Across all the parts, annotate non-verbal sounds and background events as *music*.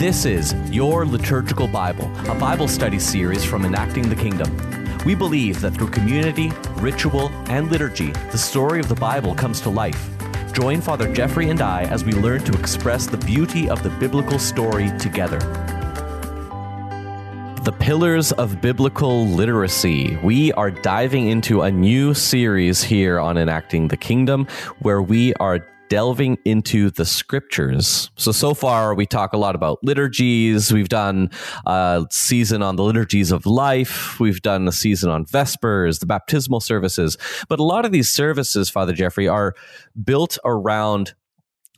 This is Your Liturgical Bible, a Bible study series from Enacting the Kingdom. We believe that through community, ritual, and liturgy, the story of the Bible comes to life. Join Father Geoffrey and I as we learn to express the beauty of the biblical story together. The Pillars of Biblical Literacy. We are diving into a new series here on Enacting the Kingdom where we are delving into the scriptures. So, so far, we talk a lot about liturgies. We've done a season on the liturgies of life. We've done a season on Vespers, the baptismal services. But a lot of these services, Father Geoffrey, are built around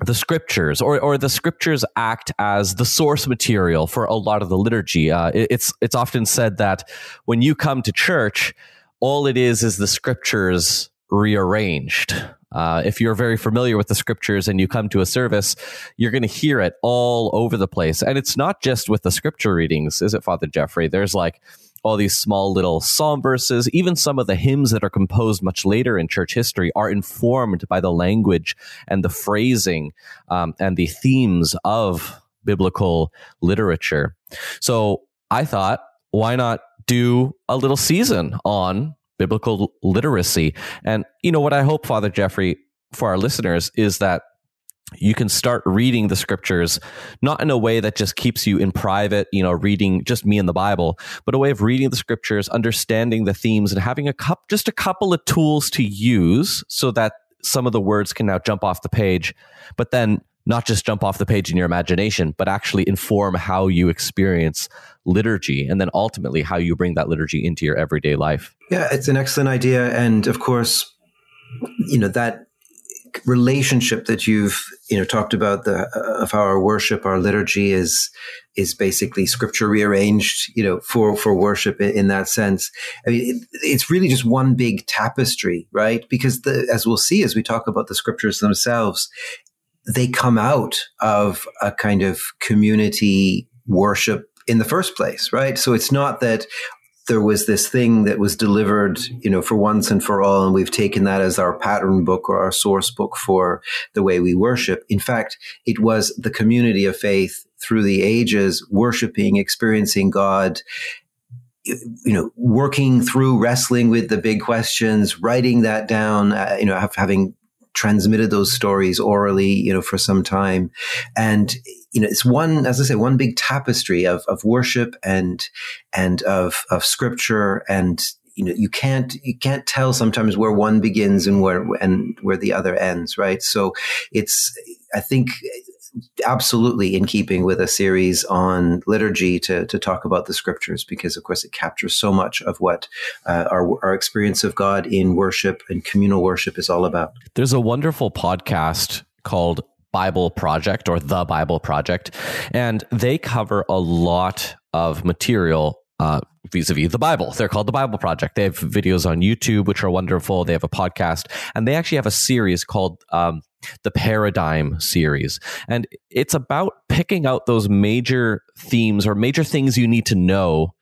the scriptures or, or the scriptures act as the source material for a lot of the liturgy. Uh, it, it's, it's often said that when you come to church, all it is is the scriptures rearranged. Uh, if you're very familiar with the scriptures and you come to a service, you're going to hear it all over the place. And it's not just with the scripture readings, is it, Father Geoffrey? There's like all these small little psalm verses, even some of the hymns that are composed much later in church history are informed by the language and the phrasing um, and the themes of biblical literature. So I thought, why not do a little season on biblical literacy. And, you know, what I hope, Father Geoffrey, for our listeners is that you can start reading the scriptures not in a way that just keeps you in private you know reading just me and the bible but a way of reading the scriptures understanding the themes and having a cup just a couple of tools to use so that some of the words can now jump off the page but then not just jump off the page in your imagination, but actually inform how you experience liturgy and then ultimately how you bring that liturgy into your everyday life. Yeah, it's an excellent idea. And of course, you know, that relationship that you've you know talked about the uh, of how our worship our liturgy is is basically scripture rearranged you know for for worship in, in that sense i mean it, it's really just one big tapestry right because the as we'll see as we talk about the scriptures themselves they come out of a kind of community worship in the first place, right? So it's not that there was this thing that was delivered, you know, for once and for all, and we've taken that as our pattern book or our source book for the way we worship. In fact, it was the community of faith through the ages, worshiping, experiencing God, you know, working through wrestling with the big questions, writing that down, uh, you know, having transmitted those stories orally, you know, for some time. And, you know, it's one, as I say, one big tapestry of, of worship and, and of, of scripture and, you know, you can't, you can't tell sometimes where one begins and where, and where the other ends, right? So it's, I think absolutely in keeping with a series on liturgy to, to talk about the scriptures because of course it captures so much of what uh, our, our experience of god in worship and communal worship is all about there's a wonderful podcast called bible project or the bible project and they cover a lot of material uh, vis-a-vis the Bible. They're called the Bible Project. They have videos on YouTube, which are wonderful. They have a podcast, and they actually have a series called um, the Paradigm series. And it's about picking out those major themes or major things you need to know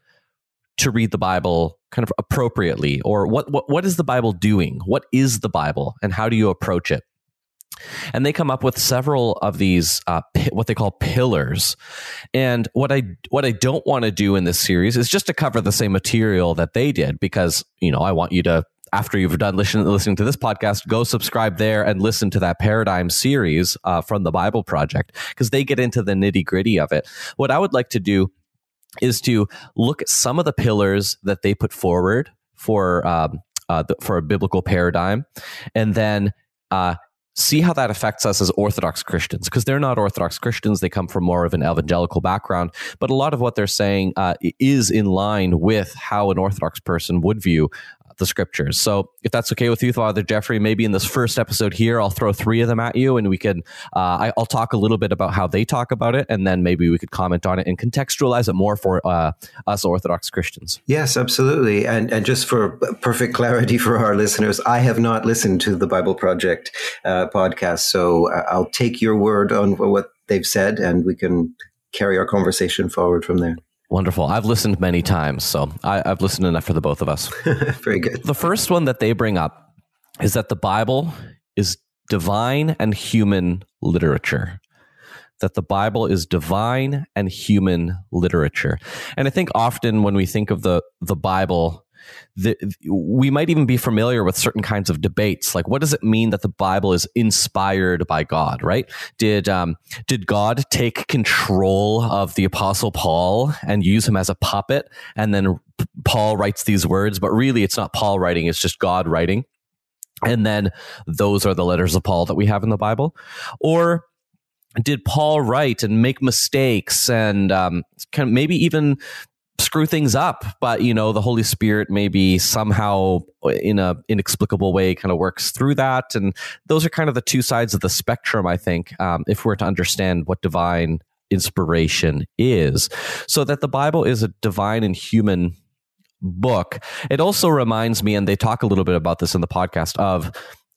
to read the Bible kind of appropriately or what, what what is the Bible doing? What is the Bible and how do you approach it? And they come up with several of these uh, what they call pillars. And what I what I don't want to do in this series is just to cover the same material that they did because you know I want you to after you've done listen, listening to this podcast, go subscribe there and listen to that paradigm series uh, from the Bible Project because they get into the nitty gritty of it. What I would like to do is to look at some of the pillars that they put forward for um, uh, the, for a biblical paradigm, and then uh, see how that affects us as Orthodox Christians, because they're not Orthodox Christians. They come from more of an evangelical background, but a lot of what they're saying uh, is in line with how an Orthodox person would view the scriptures. So if that's okay with you, Father Geoffrey, maybe in this first episode here, I'll throw three of them at you and we can, uh, I, will talk a little bit about how they talk about it and then maybe we could comment on it and contextualize it more for uh, us Orthodox Christians. Yes, absolutely. And, and just for perfect clarity for our listeners, I have not listened to the Bible Project uh, podcast. So uh, I'll take your word on what they've said and we can carry our conversation forward from there. Wonderful. I've listened many times, so I, have listened enough for the both of us. *laughs* Very good. The first one that they bring up is that the Bible is divine and human literature. that the Bible is divine and human literature. And I think often when we think of the the Bible, the, we might even be familiar with certain kinds of debates like what does it mean that the bible is inspired by god right? Did um, did god take control of the apostle paul and use him as a puppet? And then paul writes these words but really it's not paul writing it's just god writing. And then those are the letters of paul that we have in the bible. Or did Paul write and make mistakes and um, kind of maybe even screw things up but you know the holy spirit maybe somehow in a inexplicable way kind of works through that and those are kind of the two sides of the spectrum i think um, if we're to understand what divine inspiration is. So that the bible is a divine and human book it also reminds me and they talk a little bit about this in the podcast of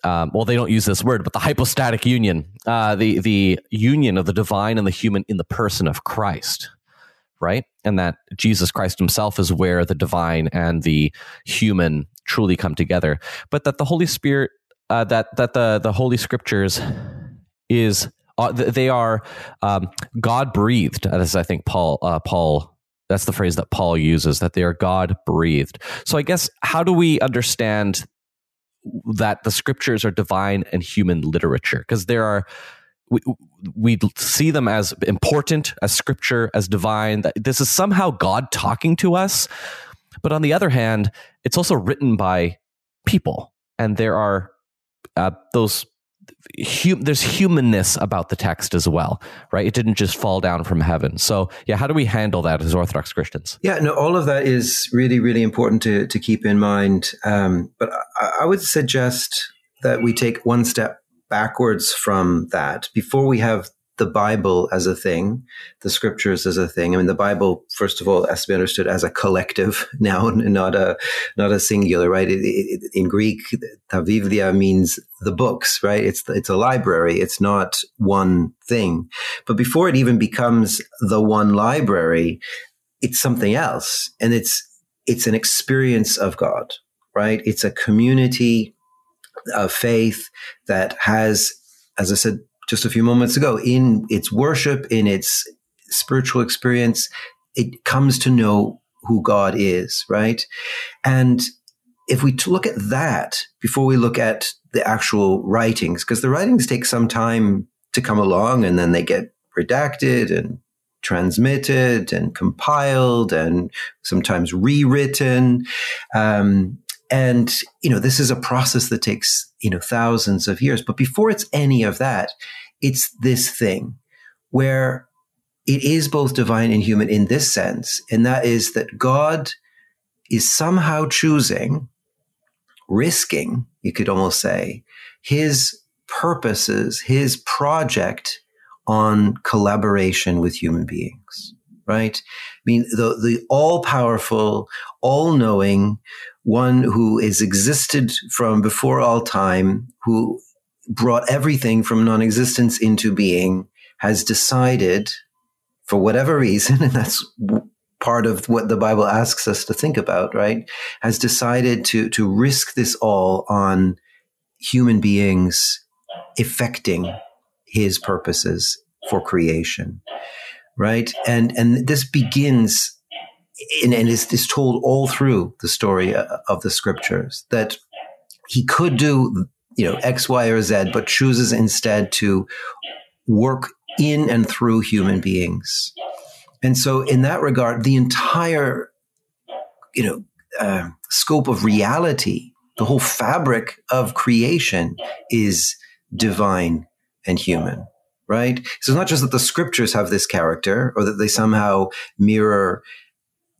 um, well, they don't use this word, but the hypostatic union, uh, the the union of the divine and the human in the person of Christ right? And that Jesus Christ himself is where the divine and the human truly come together. But that the Holy Spirit, uh, that that the the Holy Scriptures is uh, they are um, God breathed, as I think Paul uh, Paul. That's the phrase that Paul uses, that they are God breathed. So I guess how do we understand that the scriptures are divine and human literature? Because there are we, we see them as important, as scripture, as divine. That this is somehow God talking to us. But on the other hand, it's also written by people, and there are uh, those. Hum, there's humanness about the text as well, right? It didn't just fall down from heaven. So, yeah, how do we handle that as Orthodox Christians? Yeah, no, all of that is really, really important to to keep in mind. Um, but I, I would suggest that we take one step backwards from that before we have the Bible as a thing, the scriptures as a thing. I mean, the Bible, first of all, has to be understood as a collective *laughs* noun not a, not a singular, right? It, it, in Greek, ta Biblia means the books, right? It's, it's a library. It's not one thing. But before it even becomes the one library, it's something else. And it's, it's an experience of God, right? It's a community of faith that has, as I said just a few moments ago, in its worship, in its spiritual experience, it comes to know who God is, right? And if we look at that before we look at the actual writings, because the writings take some time to come along and then they get redacted and transmitted and compiled and sometimes rewritten. Um, and, you know, this is a process that takes, you know, thousands of years. But before it's any of that, it's this thing where it is both divine and human in this sense. And that is that God is somehow choosing, risking, you could almost say, his purposes, his project on collaboration with human beings, right? Mean, the, the all powerful, all knowing, one who has existed from before all time, who brought everything from non-existence into being, has decided for whatever *laughs* reason, and that's part of what the Bible asks us to think about, right? Has decided to, to risk this all on human beings effecting his purposes for creation, right? And, and this begins and, and is, is told all through the story uh, of the scriptures that he could do, you know, X, Y, or Z, but chooses instead to work in and through human beings. And so, in that regard, the entire, you know, uh, scope of reality, the whole fabric of creation is divine and human, right? So it's not just that the scriptures have this character or that they somehow mirror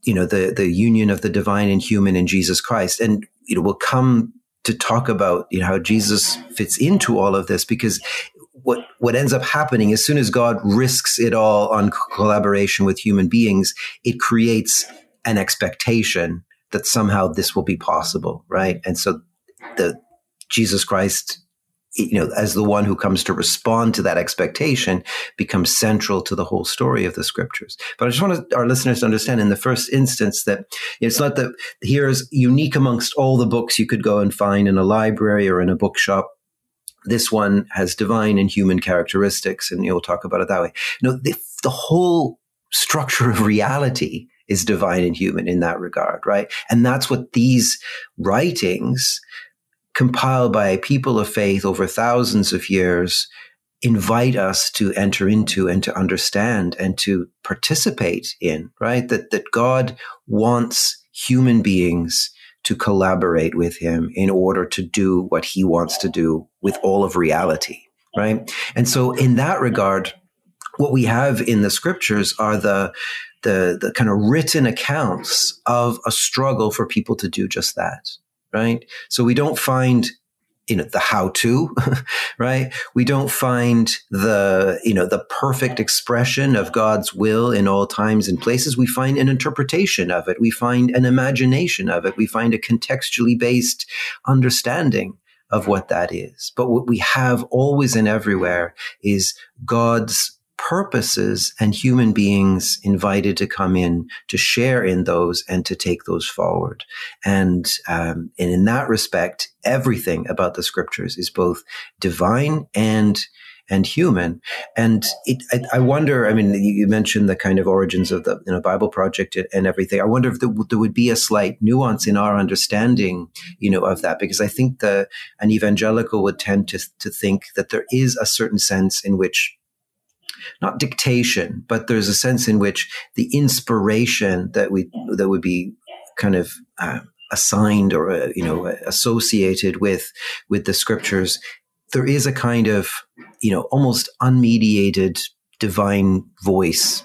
you know, the, the union of the divine and human in Jesus Christ. And, you know, we'll come to talk about, you know, how Jesus fits into all of this because what, what ends up happening as soon as God risks it all on collaboration with human beings, it creates an expectation that somehow this will be possible, right? And so the Jesus Christ you know, as the one who comes to respond to that expectation becomes central to the whole story of the scriptures. But I just want our listeners to understand in the first instance that it's not that here's unique amongst all the books you could go and find in a library or in a bookshop. this one has divine and human characteristics, and you'll talk about it that way. No, the, the whole structure of reality is divine and human in that regard, right? And that's what these writings compiled by people of faith over thousands of years invite us to enter into and to understand and to participate in, right? That, that God wants human beings to collaborate with him in order to do what he wants to do with all of reality, right? And so in that regard, what we have in the scriptures are the, the, the kind of written accounts of a struggle for people to do just that, right? So we don't find you know the how to *laughs* right? We don't find the you know the perfect expression of god's will in all times and places. We find an interpretation of it. We find an imagination of it. We find a contextually based understanding of what that is. But what we have always and everywhere is god's purposes and human beings invited to come in to share in those and to take those forward. And, um, and in that respect, everything about the scriptures is both divine and and human. And it, I, I, wonder, I mean, you mentioned the kind of origins of the you know, Bible Project and everything. I wonder if there, there, would be a slight nuance in our understanding, you know, of that, because I think the, an evangelical would tend to, to think that there is a certain sense in which not dictation, but there's a sense in which the inspiration that we that would be kind of uh, assigned or uh, you know associated with with the scriptures, there is a kind of you know almost unmediated divine voice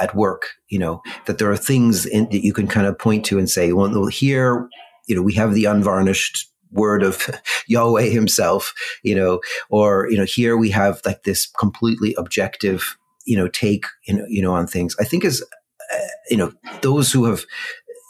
at work. You know that there are things in, that you can kind of point to and say, well, here you know we have the unvarnished word of Yahweh himself, you know, or, you know, here we have like this completely objective, you know, take, you know, you know, on things. I think as, uh, you know, those who have,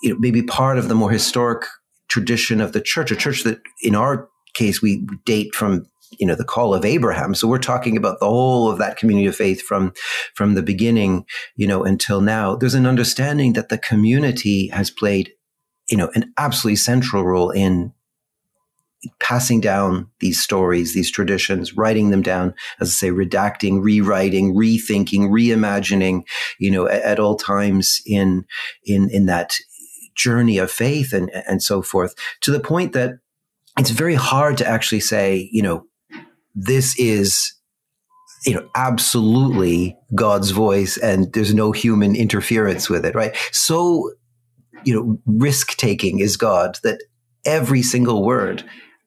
you know, maybe part of the more historic tradition of the church, a church that in our case, we date from you know the call of abraham so we're talking about the whole of that community of faith from from the beginning you know until now there's an understanding that the community has played you know an absolutely central role in passing down these stories, these traditions, writing them down, as I say, redacting, rewriting, rethinking, reimagining, you know, at, at all times in, in, in that journey of faith and, and so forth to the point that it's very hard to actually say, you know, this is you know, absolutely God's voice and there's no human interference with it, right? So, you know, risk taking is God that every single word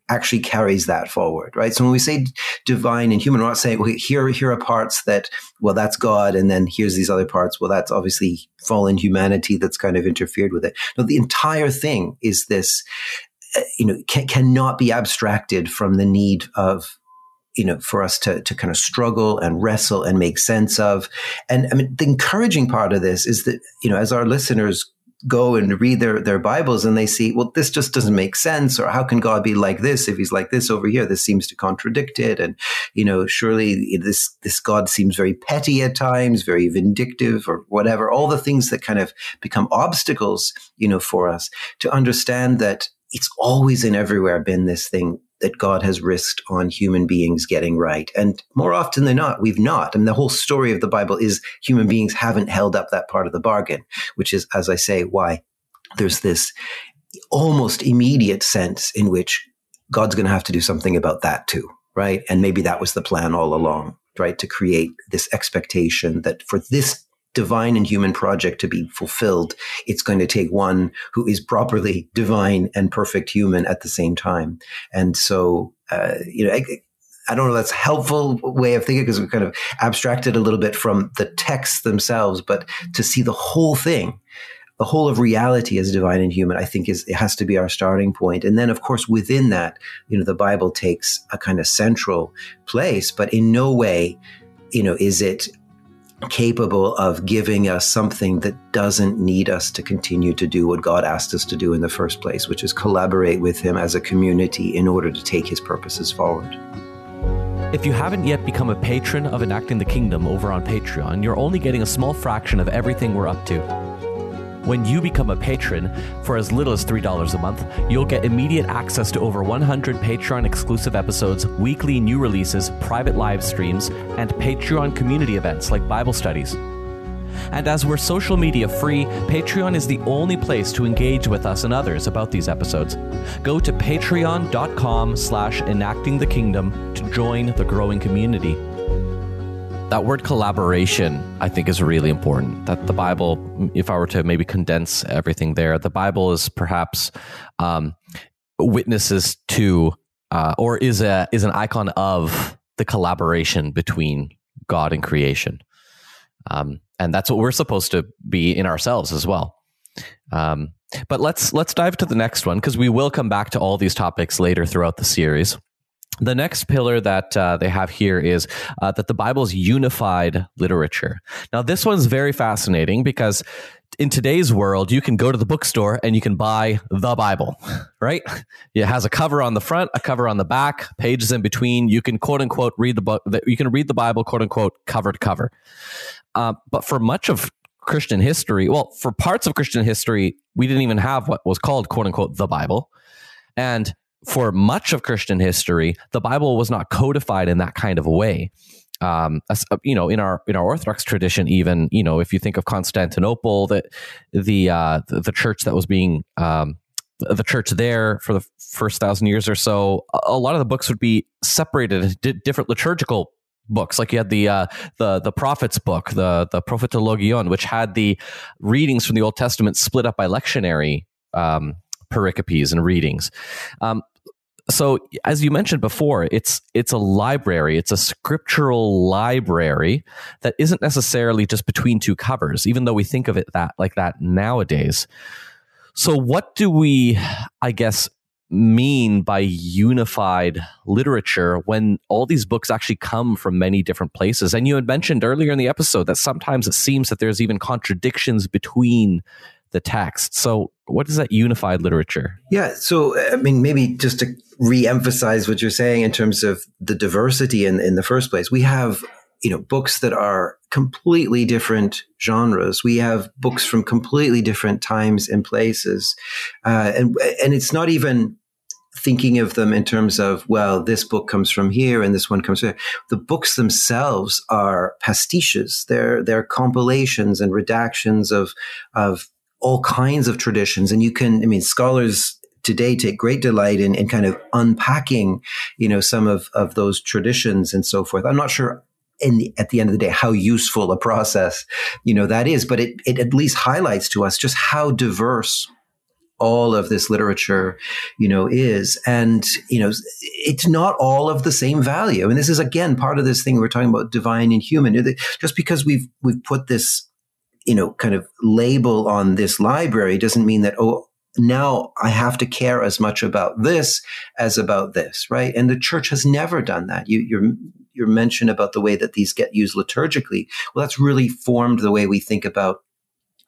actually carries that forward, right? So when we say divine and human, we're not saying, well, here, here are parts that, well, that's God. And then here's these other parts. Well, that's obviously fallen humanity that's kind of interfered with it. No, the entire thing is this, uh, you know, can, cannot be abstracted from the need of, you know, for us to, to kind of struggle and wrestle and make sense of. And I mean, the encouraging part of this is that, you know, as our listeners go and read their, their Bibles and they see, well, this just doesn't make sense, or how can God be like this if he's like this over here? This seems to contradict it. And, you know, surely this, this God seems very petty at times, very vindictive or whatever, all the things that kind of become obstacles, you know, for us to understand that it's always and everywhere been this thing that God has risked on human beings getting right. And more often than not, we've not. And the whole story of the Bible is human beings haven't held up that part of the bargain, which is, as I say, why there's this almost immediate sense in which God's going to have to do something about that too, right? And maybe that was the plan all along, right? To create this expectation that for this divine and human project to be fulfilled, it's going to take one who is properly *laughs* divine and perfect human at the same time. And so, uh, you know, I, I don't know that's helpful way of thinking because we kind of abstracted a little bit from the texts themselves, but to see the whole thing, the whole of reality as divine and human, I think is it has to be our starting point. And then, of course, within that, you know, the Bible takes a kind of central place, but in no way, you know, is it capable of giving us something that doesn't need us to continue to do what God asked us to do in the first place, which is collaborate with Him as a community in order to take His purposes forward. If you haven't yet become a patron of Enacting the Kingdom over on Patreon, you're only getting a small fraction of everything we're up to. When you become a patron for as little as $3 a month, you'll get immediate access to over 100 Patreon exclusive episodes, weekly new releases, private live streams, and Patreon community events like Bible studies. And as we're social media free, Patreon is the only place to engage with us and others about these episodes. Go to patreon.com slash enacting the kingdom to join the growing community. That word collaboration, I think, is really important. That the Bible, if I were to maybe condense everything there, the Bible is perhaps um, witnesses to, uh, or is a is an icon of the collaboration between God and creation. Um, and that's what we're supposed to be in ourselves as well. Um, but let's let's dive to the next one because we will come back to all these topics later throughout the series. The next pillar that uh, they have here is uh, that the Bible is unified literature. Now, this one's very fascinating because in today's world, you can go to the bookstore and you can buy the Bible, *laughs* right? It has a cover on the front, a cover on the back, pages in between. You can quote unquote read the book. You can read the Bible quote unquote cover to cover. Uh, but for much of Christian history, well, for parts of Christian history, we didn't even have what was called quote unquote the Bible. And for much of Christian history, the Bible was not codified in that kind of a way. Um, uh, you know, in our in our Orthodox tradition, even you know, if you think of Constantinople, that the uh, the, the church that was being um, the church there for the first thousand years or so, a lot of the books would be separated into different liturgical books. Like you had the uh, the the prophets book, the the Prophetologion, which had the readings from the Old Testament split up by lectionary um, pericopes and readings. Um, so as you mentioned before, it's it's a library. It's a scriptural library that isn't necessarily just between two covers, even though we think of it that like that nowadays. So what do we, I guess, mean by unified literature when all these books actually come from many different places? And you had mentioned earlier in the episode that sometimes it seems that there's even contradictions between the text. So, what is that unified literature? Yeah. So, I mean, maybe just to re-emphasize what you're saying in terms of the diversity in, in the first place, we have you know books that are completely different genres we have books from completely different times and places uh, and and it's not even thinking of them in terms of, well, this book comes from here and this one comes here. The books themselves are pastiches. They're, they're compilations and redactions of, of all kinds of traditions. And you can, I mean, scholars today take great delight in, in kind of unpacking, you know, some of, of those traditions and so forth. I'm not sure in the, at the end of the day how useful a process you know that is but it, it at least highlights to us just how diverse all of this literature, you know, is. And, you know, it's not all of the same value. And this is again part of this thing we're talking about divine and human. Just because we've we've put this, you know, kind of label on this library doesn't mean that, oh, now I have to care as much about this as about this, right? And the church has never done that. You, your your mention about the way that these get used liturgically, well, that's really formed the way we think about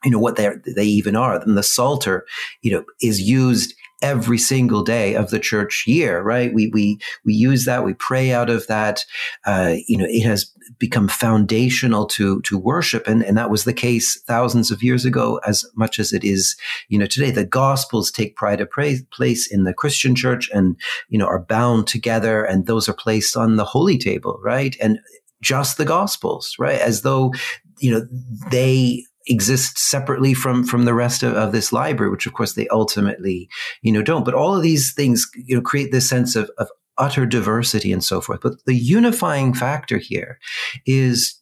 you know what they they even are. And the Psalter, you know, is used every single day of the church year, right? We we we use that, we pray out of that. Uh, you know, it has become foundational to to worship, and and that was the case thousands of years ago, as much as it is, you know, today. The Gospels take pride of place in the Christian church, and you know, are bound together, and those are placed on the holy table, right? And just the Gospels, right? As though you know they exist separately from from the rest of, of, this library, which of course they ultimately, you know, don't. But all of these things, you know, create this sense of, of utter diversity and so forth. But the unifying factor here is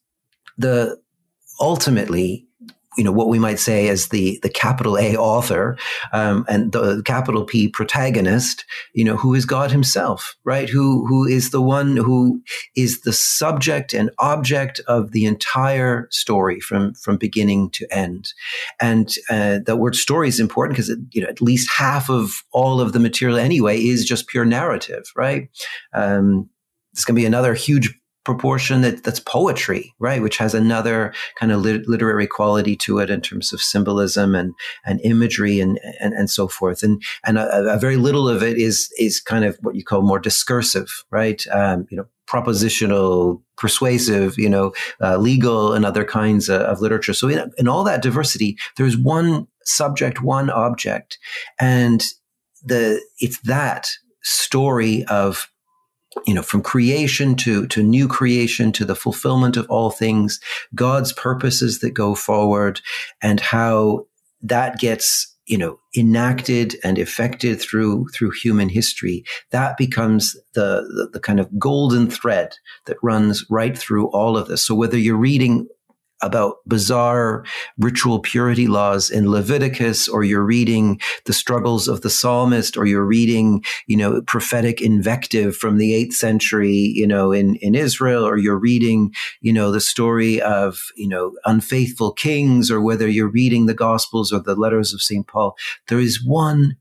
the ultimately you know what we might say as the the capital A author um, and the capital P protagonist, you know, who is God Himself, right? Who who is the one who is the subject and object of the entire story from from beginning to end. And uh, the word story is important because you know at least half of all of the material anyway is just pure narrative, right? Um, it's going to be another huge proportion that that's poetry, right? Which has another kind of lit- literary quality to it in terms of symbolism and, and imagery and, and, and so forth. And, and a, a, very little of it is, is kind of what you call more discursive, right? Um, you know, propositional, persuasive, you know, uh, legal and other kinds of, of literature. So in, in all that diversity, there's one subject, one object. And the, it's that story of you know from creation to to new creation to the fulfillment of all things god's purposes that go forward and how that gets you know enacted and effected through through human history that becomes the, the, the kind of golden thread that runs right through all of this. So whether you're reading about bizarre ritual purity laws in Leviticus, or you're reading the struggles of the psalmist, or you're reading, you know, prophetic invective from the eighth century, you know, in, in Israel, or you're reading, you know, the story of, you know, unfaithful kings, or whether you're reading the gospels or the letters of St. Paul, there is one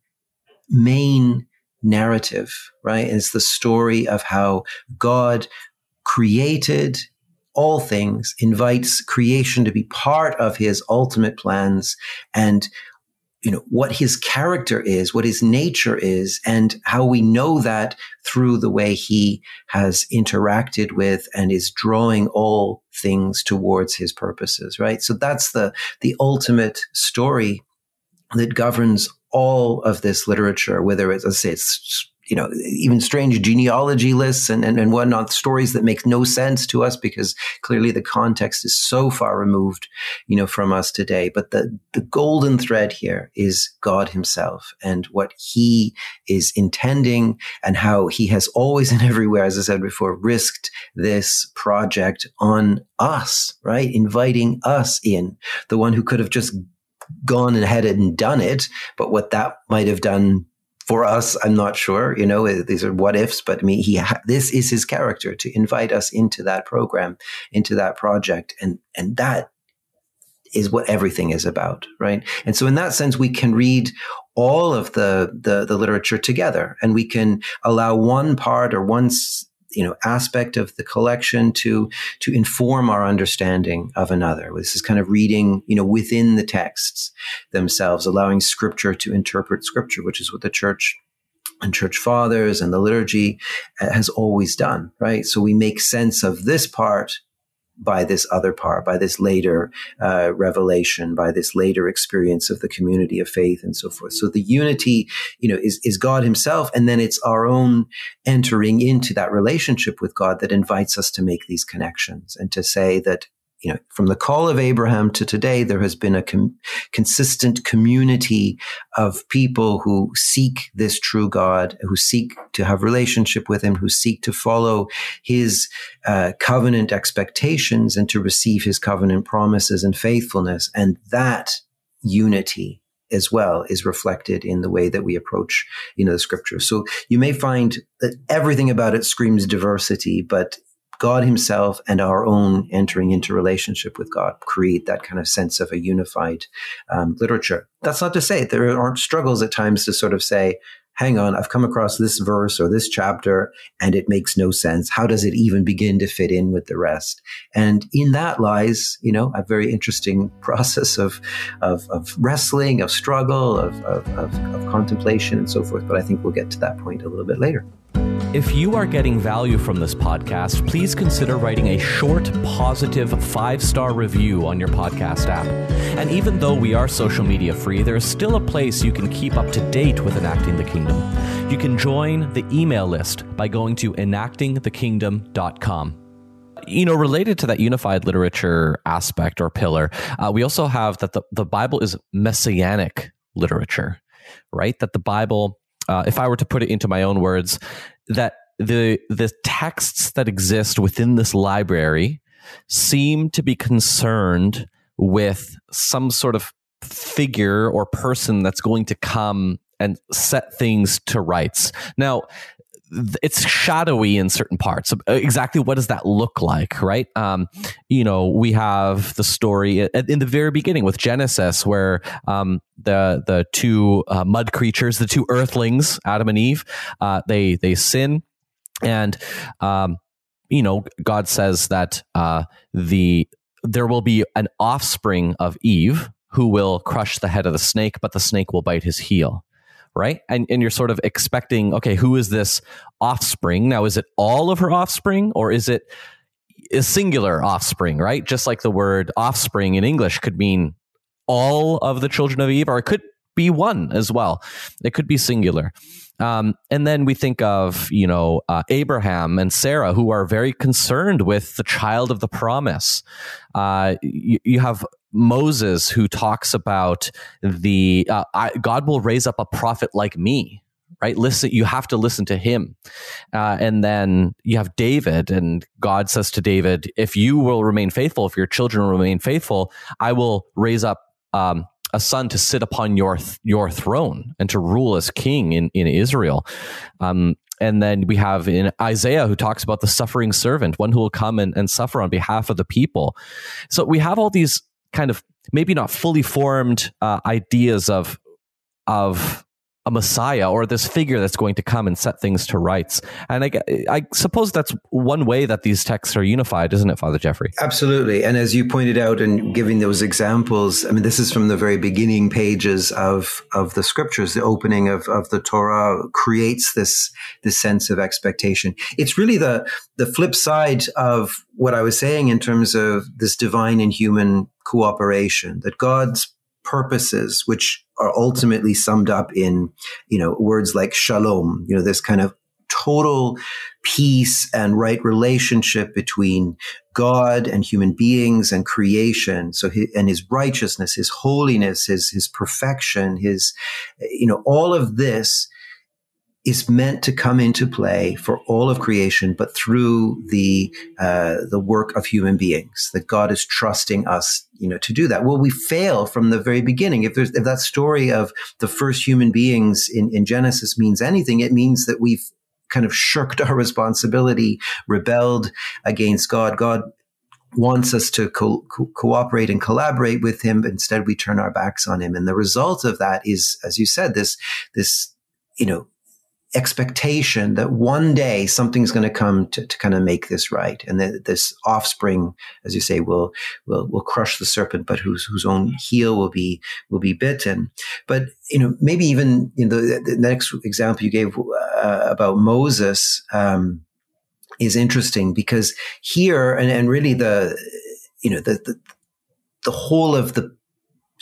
main narrative, right? It's the story of how God created all things, invites creation to be part of his ultimate plans and you know what his character is what his nature is and how we know that through the way he has interacted with and is drawing all things towards his purposes right? So that's the the ultimate story that governs all of this literature whether it's, it's you know, even strange genealogy lists and, and, and whatnot, stories that make no sense to us because clearly the context is so far removed, you know, from us today. But the, the golden thread here is God himself and what he is intending and how he has always *laughs* and everywhere, as I said before, risked this project on us, right? Inviting us in, the one who could have just gone ahead and done it, but what that might have done for us, I'm not sure. You know, uh, these are what ifs, but I mean, he ha- this is his character to invite us into that program, into that project, and and that is what everything is about, right? And so, in that sense, we can read all of the the, the literature together, and we can allow one part or one you know aspect of the collection to to inform our understanding of another. This is kind of reading you know within the texts themselves allowing scripture to interpret scripture which is what the church and church fathers and the liturgy uh, has always done right? So we make sense of this part by this other part, by this later uh, revelation, by this later experience of the community of faith and so forth. So the unity, you know, is, is God himself. And then it's our own entering into that relationship with God that invites us to make these connections and to say that you know, from the call of Abraham to today, there has been a com- consistent community of people who seek this true God, who seek to have relationship with Him, who seek to follow His uh, covenant expectations and to receive His covenant promises and faithfulness, and that unity as well is reflected in the way that we approach you know the scripture so you may find that everything about it screams diversity but God himself and our own entering into relationship with God create that kind of sense of a unified um, literature. That's not to say there aren't struggles at times to sort of say, hang on, I've come across this verse or this chapter and it makes no sense. How does it even begin to fit in with the rest? And in that lies, you know, a very interesting *laughs* process of, of, of wrestling, of struggle, of, of, of, of contemplation and so forth. But I think we'll get to that point a little bit later. If you are getting value from this podcast, please consider writing a short, positive five star review on your podcast app. And even though we are social media free, there is still a place you can keep up to date with Enacting the Kingdom. You can join the email list by going to enactingthekingdom.com you know, related to that unified literature aspect or pillar, uh, we also have that the, the Bible is messianic literature, right? That the Bible, uh, if I were to put it into my own words, that the the texts that exist within this library seem to be concerned with some sort of figure or person that's going to come and set things to rights. Now, it's shadowy in certain parts. Uh, exactly what does that look like, right? Um, you know, we have the story in the very beginning with Genesis, where um, the the two uh, mud creatures, the two Earthlings, Adam and Eve, uh, they they sin, and um, you know, God says that uh, the there will be an offspring of Eve who will crush the head of the snake, but the snake will bite his heel right? And and you're sort of expecting, okay, who is this offspring? Now, is it all of her offspring, or is it a singular offspring? Right? Just like the word offspring in English could mean all of the children of Eve, or it could be one as well. It could be singular. Um, and then we think of, you know, uh, Abraham and Sarah, who are very concerned with the child of the promise. Uh, you, you, have Moses, who talks about the uh, I, God will raise up a prophet like me. Right, listen. You have to listen to him, uh, and then you have David, and God says to David, "If you will remain faithful, if your children remain faithful, I will raise up um, a son to sit upon your th- your throne and to rule as king in in Israel. Um, and then we have in Isaiah who talks about the suffering servant, one who will come and, and suffer on behalf of the people. So we have all these kind of maybe not fully formed uh, ideas of of a messiah or this figure that's going to come and set things to rights. And I, I suppose that's one way that these texts are unified, isn't it, Father Geoffrey? Absolutely. And as you pointed out and giving those examples, I mean, this is from the very beginning pages of, of the scriptures. The opening of, of the Torah creates this, this sense of expectation. It's really the, the flip side of what I was saying in terms of this divine and human cooperation, that God's purposes, which are ultimately summed up in, you know, words like shalom, you know, this kind of total peace and right relationship between God and human beings and creation. So, and his righteousness, his holiness, his, his perfection, his, you know, all of this is meant to come into play for all of creation, but through the uh, the work of human beings. That God is trusting us, you know, to do that. Well, we fail from the very beginning. If there's if that story of the first human beings in, in Genesis means anything, it means that we've kind of shirked *laughs* our responsibility, rebelled against God. God wants us to co- co- cooperate and collaborate with him instead we turn our backs on him and the result of that is as you said this this you know expectation that one day something's going to come to, to kind of make this right, and that this offspring, as you say, will will will crush the serpent, but whose whose own heel will be will be bitten. But you know, maybe even in the, the next example you gave uh, about Moses um, is interesting because here, and, and really the you know the, the the whole of the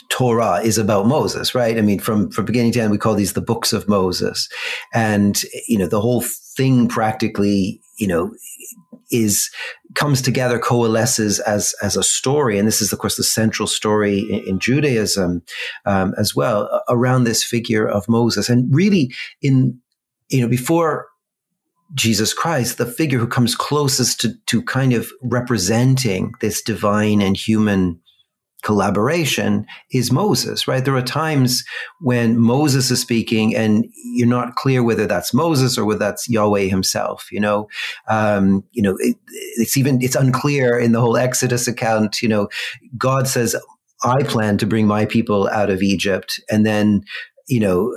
Torah is about Moses, right? I mean, from, from beginning to end, we call these the books of Moses. And, you know, the whole thing practically, you know, is comes together, coalesces as as a story, and this is, of course, the central story in, in Judaism um, as well around this figure of Moses, and really in you know before Jesus Christ, the figure who comes closest to to kind of representing this divine and human collaboration is Moses, right? There are times when Moses is speaking and you're not clear whether that's Moses or whether that's Yahweh himself, you know? Um, you know, it, it's even, it's unclear in the whole Exodus account, you know, God says, I plan to bring my people out of Egypt. And then, you know,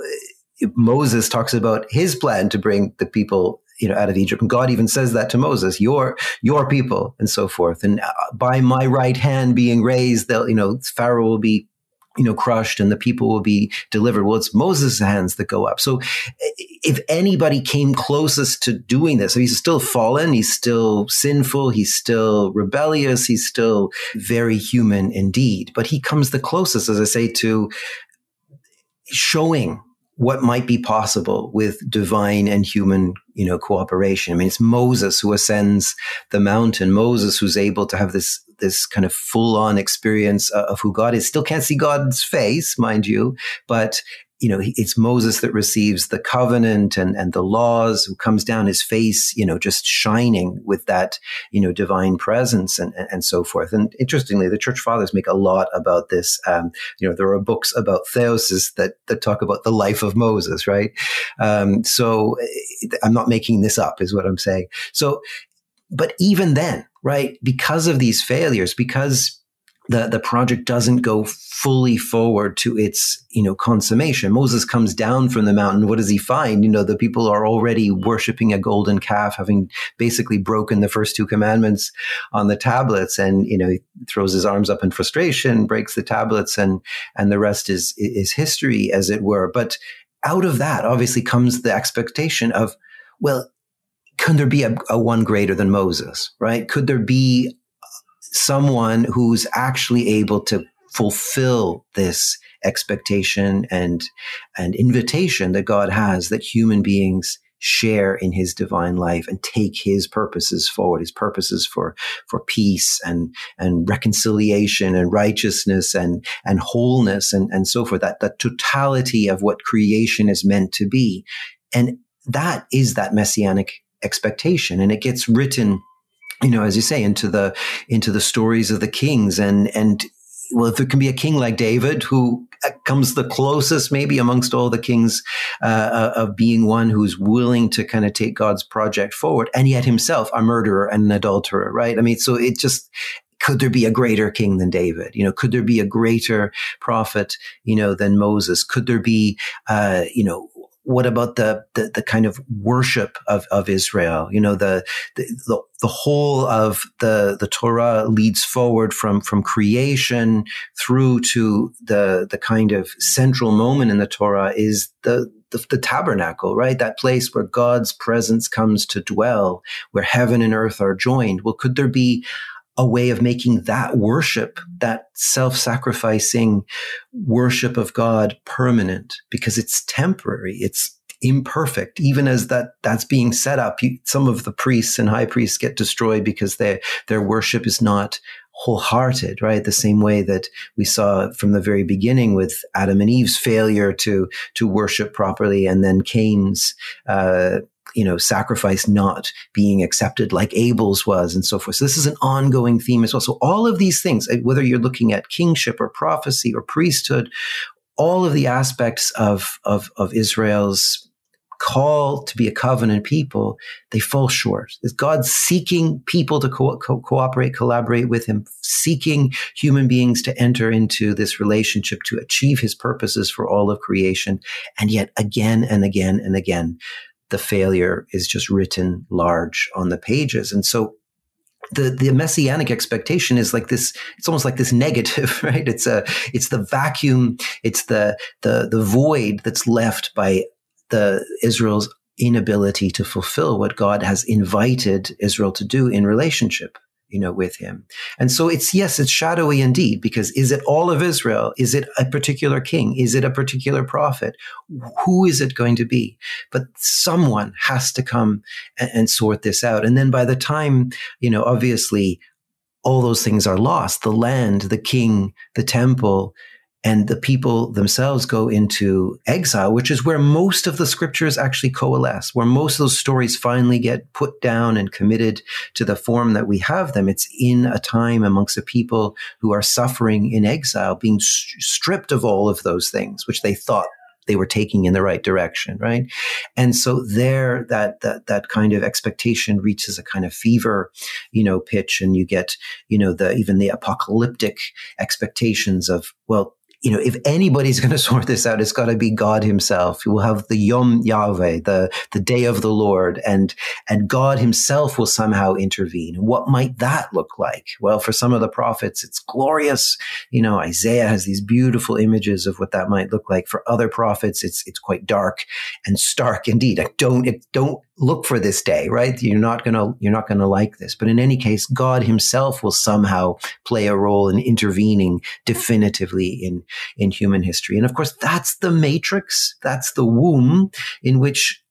Moses talks about his plan to bring the people you know, out of Egypt. And God even says that to Moses, your, your people and so forth. And uh, by my right hand being raised, they'll, you know, Pharaoh will be you know, crushed and the people will be delivered. Well, it's Moses' hands that go up. So if anybody came closest to doing this, he's still fallen, he's still sinful, he's still rebellious, he's still very human indeed. But he comes the closest, as I say, to showing what might be possible with divine and human, you know, cooperation. I mean, it's Moses who ascends the mountain. Moses who's able to have this this kind of full on experience uh, of who God is. Still can't see God's face, mind you, but you know, it's Moses that receives the covenant and, and the laws, who comes down his face, you know, just shining with that, you know, divine presence and, and, so forth. And interestingly, the church fathers make a lot about this. Um, you know, there are books about theosis that, that talk about the life of Moses, right? Um, so eh, I'm not making this up is what I'm saying. So, but even then, right, because of these failures, because the, the project doesn't go fully forward to its, you know, consummation. Moses comes down from the mountain. What does he find? You know, the people are already worshiping a golden calf, having basically broken the first two commandments on the tablets. And, you know, he throws his arms up in frustration, breaks the tablets, and, and the rest is, is history, as it were. But out of that, obviously, comes the expectation of, well, can there be a, a one greater than Moses, right? Could there be someone who's actually able to fulfill this expectation and and invitation that God has that human beings share in his divine life and take his purposes forward, his purposes for, for peace and, and reconciliation and righteousness and, and wholeness and, and so forth. That, the totality of what creation is meant to be. And that is that messianic expectation. And it gets written you know, as you say, into the into the stories of the kings, and and well, if there can be a king like David who comes the closest, maybe amongst all the kings, uh, uh, of being one who's willing to kind of take God's project forward, and yet himself a murderer and an adulterer, right? I mean, so it just could there be a greater king than David? You know, could there be a greater prophet, you know, than Moses? Could there be, uh, you know, what about the, the, the kind of worship of, of Israel? You know, the, the, the whole of the, the Torah leads forward from, from creation through to the, the kind of central moment in the Torah is the, the, the, tabernacle, right? That place where God's presence comes to dwell, where heaven and earth are joined. Well, could there be a way of making that worship, that self-sacrificing worship of God permanent because it's temporary. It's imperfect. Even as that, that's being set up, you, some of the priests and high priests get destroyed because their, their worship is not wholehearted, right? The same way that we saw from the very beginning with Adam and Eve's failure to, to worship properly and then Cain's, uh, you know, sacrifice not being accepted like Abel's was and so forth. So this is an ongoing theme as well. So all of these things, uh, whether you're looking at kingship or prophecy or priesthood, all of the aspects of, of, of Israel's call to be a covenant people, they fall short. God's seeking people to co- co- cooperate, collaborate with him, seeking human beings to enter into this relationship to achieve his purposes for all of creation. And yet again and again and again, the failure is just written large on the pages. And so the the messianic expectation is like this it's almost like this negative *laughs* right it's a it's the vacuum it's the the the void that's left by the israel's inability to fulfill what god has invited israel to do in relationship you know, with him. And so it's, yes, it's shadowy indeed, because is it all of Israel? Is it a particular king? Is it a particular prophet? Who is it going to be? But someone has to come and, and sort this out. And then by the time, you know, obviously all those things are lost, the land, the king, the temple, and the people themselves go into exile, which is where most of the scriptures actually coalesce, where most of those stories finally get put down and committed to the form that we have them. It's in a time amongst a people who are suffering in exile, being stripped of all of those things, which they thought they were taking in the right direction, right? And so there, that that that kind of expectation reaches a kind of fever, you know, pitch, and you get, you know, the even the apocalyptic expectations of, well, you know, if anybody's *laughs* going to sort this out, it's got to be God himself. We'll have the Yom Yahweh, the, the day of the Lord, and, and God himself will somehow intervene. What might that look like? Well, for some of the prophets, it's glorious. You know, Isaiah has these beautiful images of what that might look like. For other prophets, it's, it's quite dark and stark indeed. I don't, it don't look for this day, right? You're not going to, you're not going to like this. But in any case, God himself will somehow play a role in intervening definitively in, in human history. And of course, that's the matrix. That's the womb in which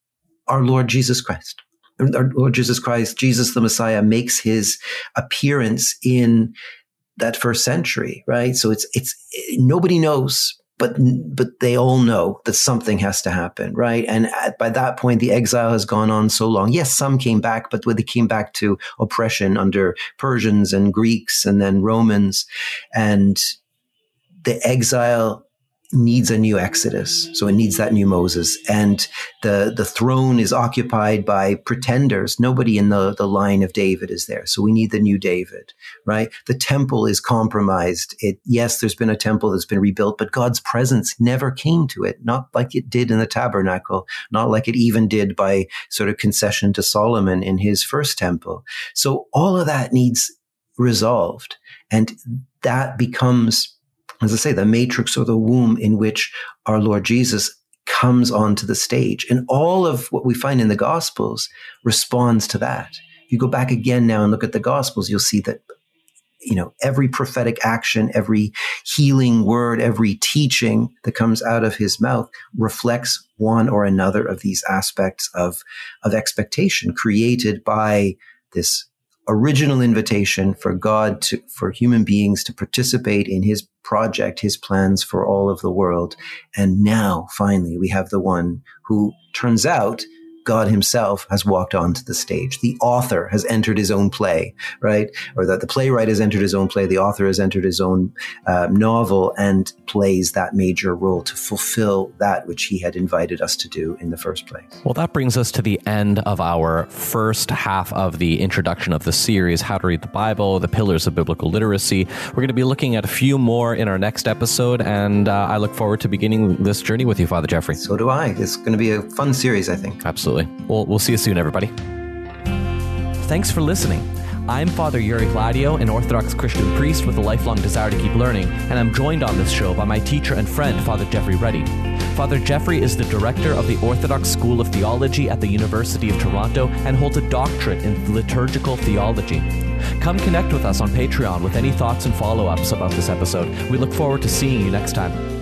our Lord Jesus Christ, our Lord Jesus Christ, Jesus the Messiah makes his appearance in that first century, right? So it's, it's, nobody knows but but they all know that something has to happen, right? And at, by that point, the exile has gone on so long. Yes, some came back, but they came back to oppression under Persians and Greeks and then Romans, and the exile needs a new Exodus. So it needs that new Moses. And the, the throne is occupied by pretenders. Nobody in the, the line of David is there. So we need the new David, right? The temple is compromised. It, yes, there's been a temple that's been rebuilt, but God's presence never came to it, not like it did in the tabernacle, not like it even did by sort of concession to Solomon in his first temple. So all of that needs resolved. And that becomes as I say, the matrix or the womb in which our Lord Jesus comes onto the stage. And all of what we find in the Gospels responds to that. If you go back again now and look at the Gospels, you'll see that you know, every prophetic action, every healing word, every teaching that comes out of his mouth reflects one or another of these aspects of, of expectation created by this original invitation for God to, for human beings to participate in his project, his plans for all of the world. And now finally we have the one who turns out God himself has walked onto the stage. The author has entered his own play, right? Or that the playwright has entered his own play. The author has entered his own uh, novel and plays that major role to fulfill that which he had invited us to do in the first place. Well, that brings us to the end of our first half of the introduction of the series, How to Read the Bible, the Pillars of Biblical Literacy. We're going to be looking at a few more in our next episode, and uh, I look forward to beginning this journey with you, Father Geoffrey. So do I. It's going to be a fun series, I think. Absolutely. We'll, we'll see you soon, everybody. Thanks for listening. I'm Father Yuri Gladio, an Orthodox Christian priest with a lifelong desire to keep learning, and I'm joined on this show by my teacher and friend, Father Geoffrey Ready. Father Geoffrey is the director of the Orthodox School of Theology at the University of Toronto and holds a doctorate in liturgical theology. Come connect with us on Patreon with any thoughts and follow ups about this episode. We look forward to seeing you next time.